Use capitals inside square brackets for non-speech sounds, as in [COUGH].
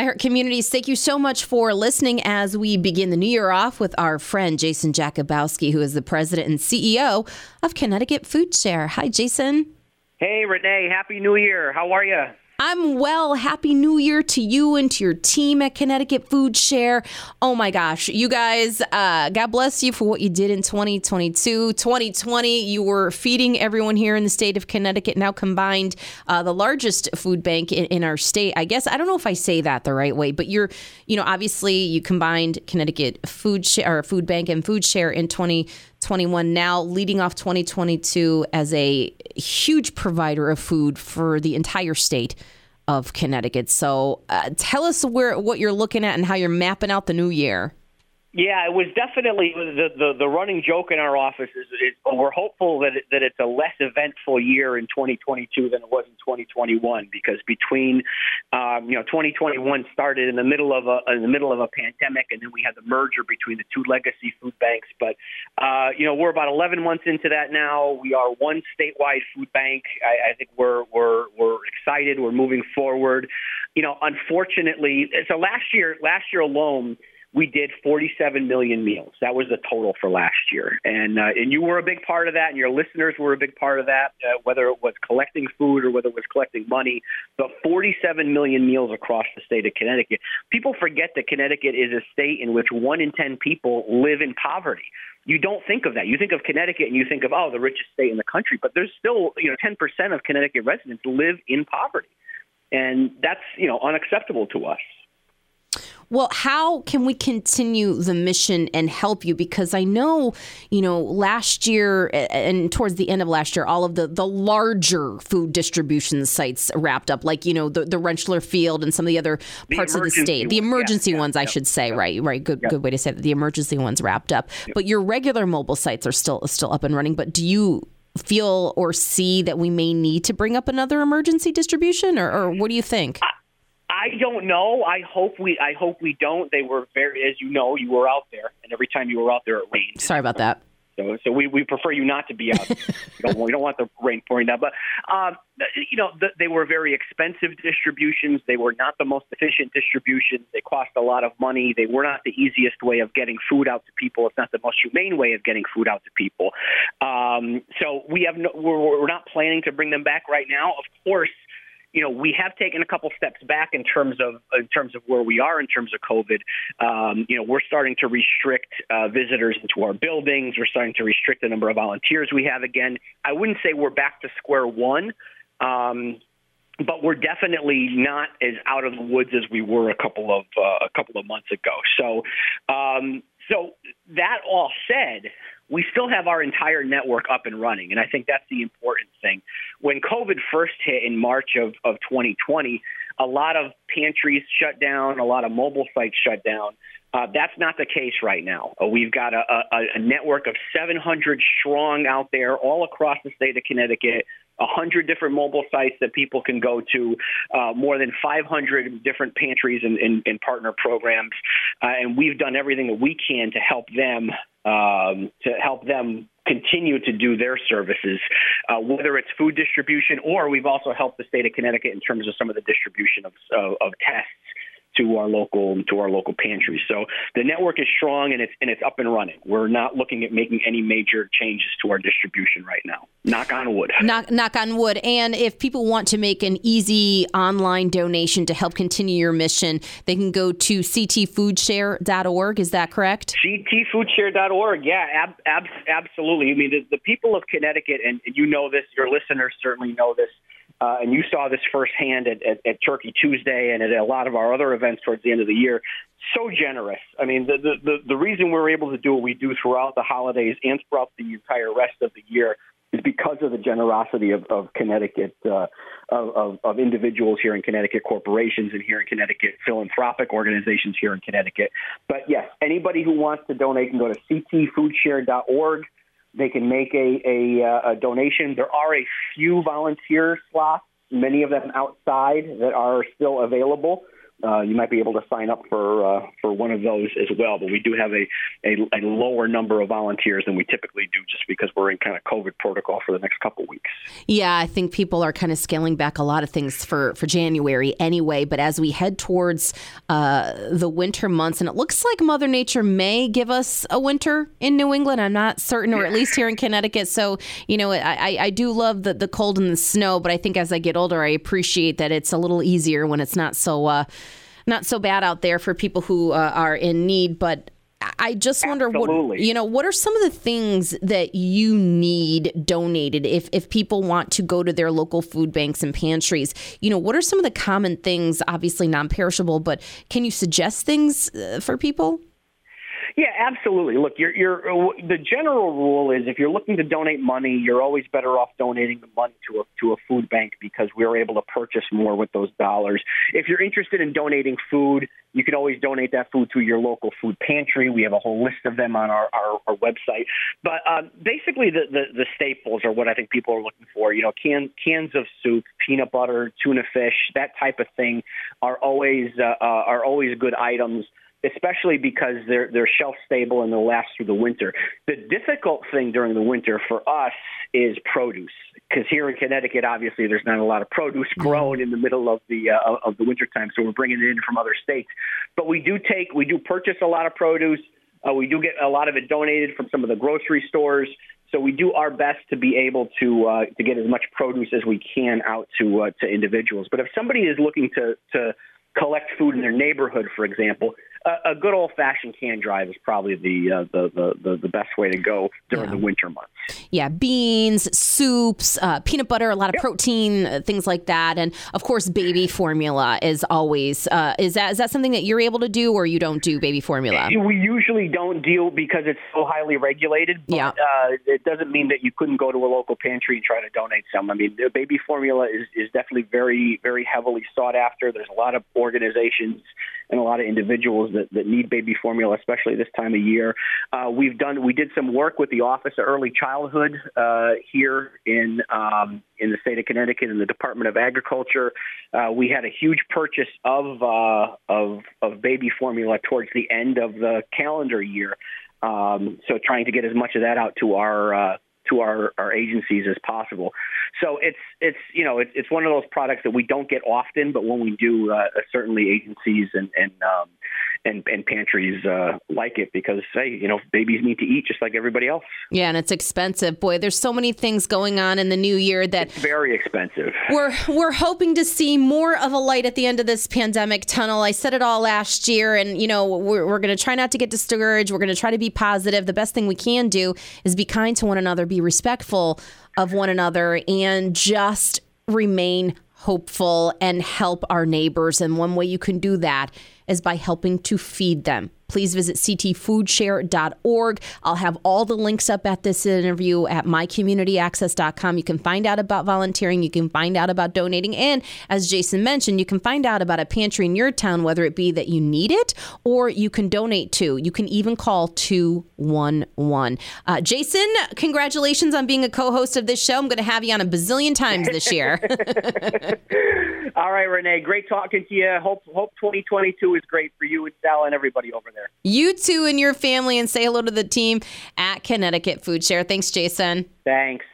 iHeart Communities, thank you so much for listening as we begin the new year off with our friend Jason Jakubowski, who is the president and CEO of Connecticut Food Share. Hi, Jason. Hey, Renee. Happy New Year. How are you? I'm well. Happy New Year to you and to your team at Connecticut Food Share. Oh my gosh, you guys, uh, God bless you for what you did in 2022. 2020, you were feeding everyone here in the state of Connecticut, now combined uh, the largest food bank in, in, our state. I guess, I don't know if I say that the right way, but you're, you know, obviously you combined Connecticut Food Share, or Food Bank and Food Share in 2021, now leading off 2022 as a huge provider of food for the entire state of Connecticut. So uh, tell us where what you're looking at and how you're mapping out the new year. Yeah, it was definitely the the, the running joke in our office is, is we're hopeful that it, that it's a less eventful year in 2022 than it was in 2021 because between um, you know 2021 started in the middle of a in the middle of a pandemic and then we had the merger between the two legacy food banks. But uh, you know we're about 11 months into that now. We are one statewide food bank. I, I think we're we're we're excited. We're moving forward. You know, unfortunately, so last year last year alone we did 47 million meals. That was the total for last year, and uh, and you were a big part of that, and your listeners were a big part of that. Uh, whether it was collecting food or whether it was collecting money, but 47 million meals across the state of Connecticut. People forget that Connecticut is a state in which one in ten people live in poverty you don't think of that. You think of Connecticut and you think of oh the richest state in the country, but there's still you know 10% of Connecticut residents live in poverty, and that's you know unacceptable to us. Well, how can we continue the mission and help you? Because I know, you know, last year and towards the end of last year, all of the, the larger food distribution sites wrapped up, like, you know, the, the Rentschler Field and some of the other parts the of the state. The emergency yeah, ones, yeah, I should say, yeah. right? Right. Good good way to say that. The emergency ones wrapped up. But your regular mobile sites are still still up and running. But do you feel or see that we may need to bring up another emergency distribution or, or what do you think? I- I don't know. I hope we. I hope we don't. They were very, as you know, you were out there, and every time you were out there, it rained. Sorry about that. So, so we, we prefer you not to be out. [LAUGHS] we, don't, we don't want the rain pouring down. But um, you know, the, they were very expensive distributions. They were not the most efficient distributions. They cost a lot of money. They were not the easiest way of getting food out to people. It's not the most humane way of getting food out to people. Um, so we have no, we're, we're not planning to bring them back right now. Of course you know, we have taken a couple steps back in terms of in terms of where we are in terms of COVID. Um, you know, we're starting to restrict uh, visitors into our buildings. We're starting to restrict the number of volunteers we have again. I wouldn't say we're back to square one. Um, but we're definitely not as out of the woods as we were a couple of uh, a couple of months ago. So, um, so that all said, we still have our entire network up and running. And I think that's the important thing. When COVID first hit in March of, of 2020, a lot of pantries shut down, a lot of mobile sites shut down. Uh, that's not the case right now. Uh, we've got a, a, a network of 700 strong out there all across the state of Connecticut, 100 different mobile sites that people can go to, uh, more than 500 different pantries and, and, and partner programs. Uh, and we've done everything that we can to help them um, to help them continue to do their services, uh, whether it's food distribution or we've also helped the state of Connecticut in terms of some of the distribution of, of, of tests to our local to our local pantries. So the network is strong and it's and it's up and running. We're not looking at making any major changes to our distribution right now. Knock on wood. Knock knock on wood. And if people want to make an easy online donation to help continue your mission, they can go to ctfoodshare.org. Is that correct? ctfoodshare.org. Yeah, ab, ab, absolutely. I mean, the, the people of Connecticut, and you know this, your listeners certainly know this uh, and you saw this firsthand at, at, at Turkey Tuesday and at a lot of our other events towards the end of the year. So generous. I mean, the, the, the, the reason we're able to do what we do throughout the holidays and throughout the entire rest of the year is because of the generosity of, of Connecticut, uh, of, of, individuals here in Connecticut, corporations and here in Connecticut, philanthropic organizations here in Connecticut. But yes, anybody who wants to donate can go to ctfoodshare.org. They can make a, a, uh, a donation. There are a few volunteer slots, many of them outside, that are still available. Uh, you might be able to sign up for uh, for one of those as well. But we do have a, a, a lower number of volunteers than we typically do, just because we're in kind of COVID protocol for the next couple weeks. Yeah, I think people are kind of scaling back a lot of things for for January anyway. But as we head towards uh, the winter months, and it looks like Mother Nature may give us a winter in New England. I'm not certain, or at least here in Connecticut. So you know, I, I do love the the cold and the snow, but I think as I get older, I appreciate that it's a little easier when it's not so. Uh, not so bad out there for people who uh, are in need, but I just wonder Absolutely. what you know. What are some of the things that you need donated if if people want to go to their local food banks and pantries? You know, what are some of the common things? Obviously, non-perishable, but can you suggest things uh, for people? Yeah, absolutely. Look, you're, you're, the general rule is if you're looking to donate money, you're always better off donating the money to a to a food bank because we're able to purchase more with those dollars. If you're interested in donating food, you can always donate that food to your local food pantry. We have a whole list of them on our, our, our website. But um, basically, the, the, the staples are what I think people are looking for. You know, can, cans of soup, peanut butter, tuna fish, that type of thing are always uh, uh, are always good items especially because they're they're shelf stable and they'll last through the winter. The difficult thing during the winter for us is produce because here in Connecticut, obviously, there's not a lot of produce mm-hmm. grown in the middle of the uh, of the winter time, so we're bringing it in from other states. But we do take we do purchase a lot of produce. Uh, we do get a lot of it donated from some of the grocery stores. So we do our best to be able to uh, to get as much produce as we can out to uh, to individuals. But if somebody is looking to to collect food in their neighborhood, for example, a, a good old fashioned can drive is probably the, uh, the, the, the the best way to go during yeah. the winter months. Yeah, beans, soups, uh, peanut butter, a lot of yep. protein, uh, things like that, and of course, baby formula is always uh, is that is that something that you're able to do, or you don't do baby formula? We usually don't deal because it's so highly regulated. But, yeah, uh, it doesn't mean that you couldn't go to a local pantry and try to donate some. I mean, the baby formula is is definitely very very heavily sought after. There's a lot of organizations and a lot of individuals that, that need baby formula, especially this time of year. Uh, we've done we did some work with the Office of Early Childhood uh, here in um, in the state of Connecticut in the Department of Agriculture. Uh, we had a huge purchase of uh, of of baby formula towards the end of the calendar year. Um, so trying to get as much of that out to our uh, to our, our agencies as possible. So it's it's you know it's it's one of those products that we don't get often, but when we do, uh, certainly agencies and and um, and, and pantries uh, like it because hey, you know, babies need to eat just like everybody else. Yeah, and it's expensive. Boy, there's so many things going on in the new year that it's very expensive. We're we're hoping to see more of a light at the end of this pandemic tunnel. I said it all last year, and you know, we're we're going to try not to get discouraged. We're going to try to be positive. The best thing we can do is be kind to one another, be respectful of one another, and just remain hopeful and help our neighbors. And one way you can do that is by helping to feed them please visit ctfoodshare.org. I'll have all the links up at this interview at mycommunityaccess.com. You can find out about volunteering, you can find out about donating, and as Jason mentioned, you can find out about a pantry in your town, whether it be that you need it or you can donate to. You can even call 211. Uh, Jason, congratulations on being a co host of this show. I'm going to have you on a bazillion times this year. [LAUGHS] [LAUGHS] all right, Renee, great talking to you. Hope, hope 2022 is great for you and Sal and everybody over there there. You too and your family, and say hello to the team at Connecticut Food Share. Thanks, Jason. Thanks.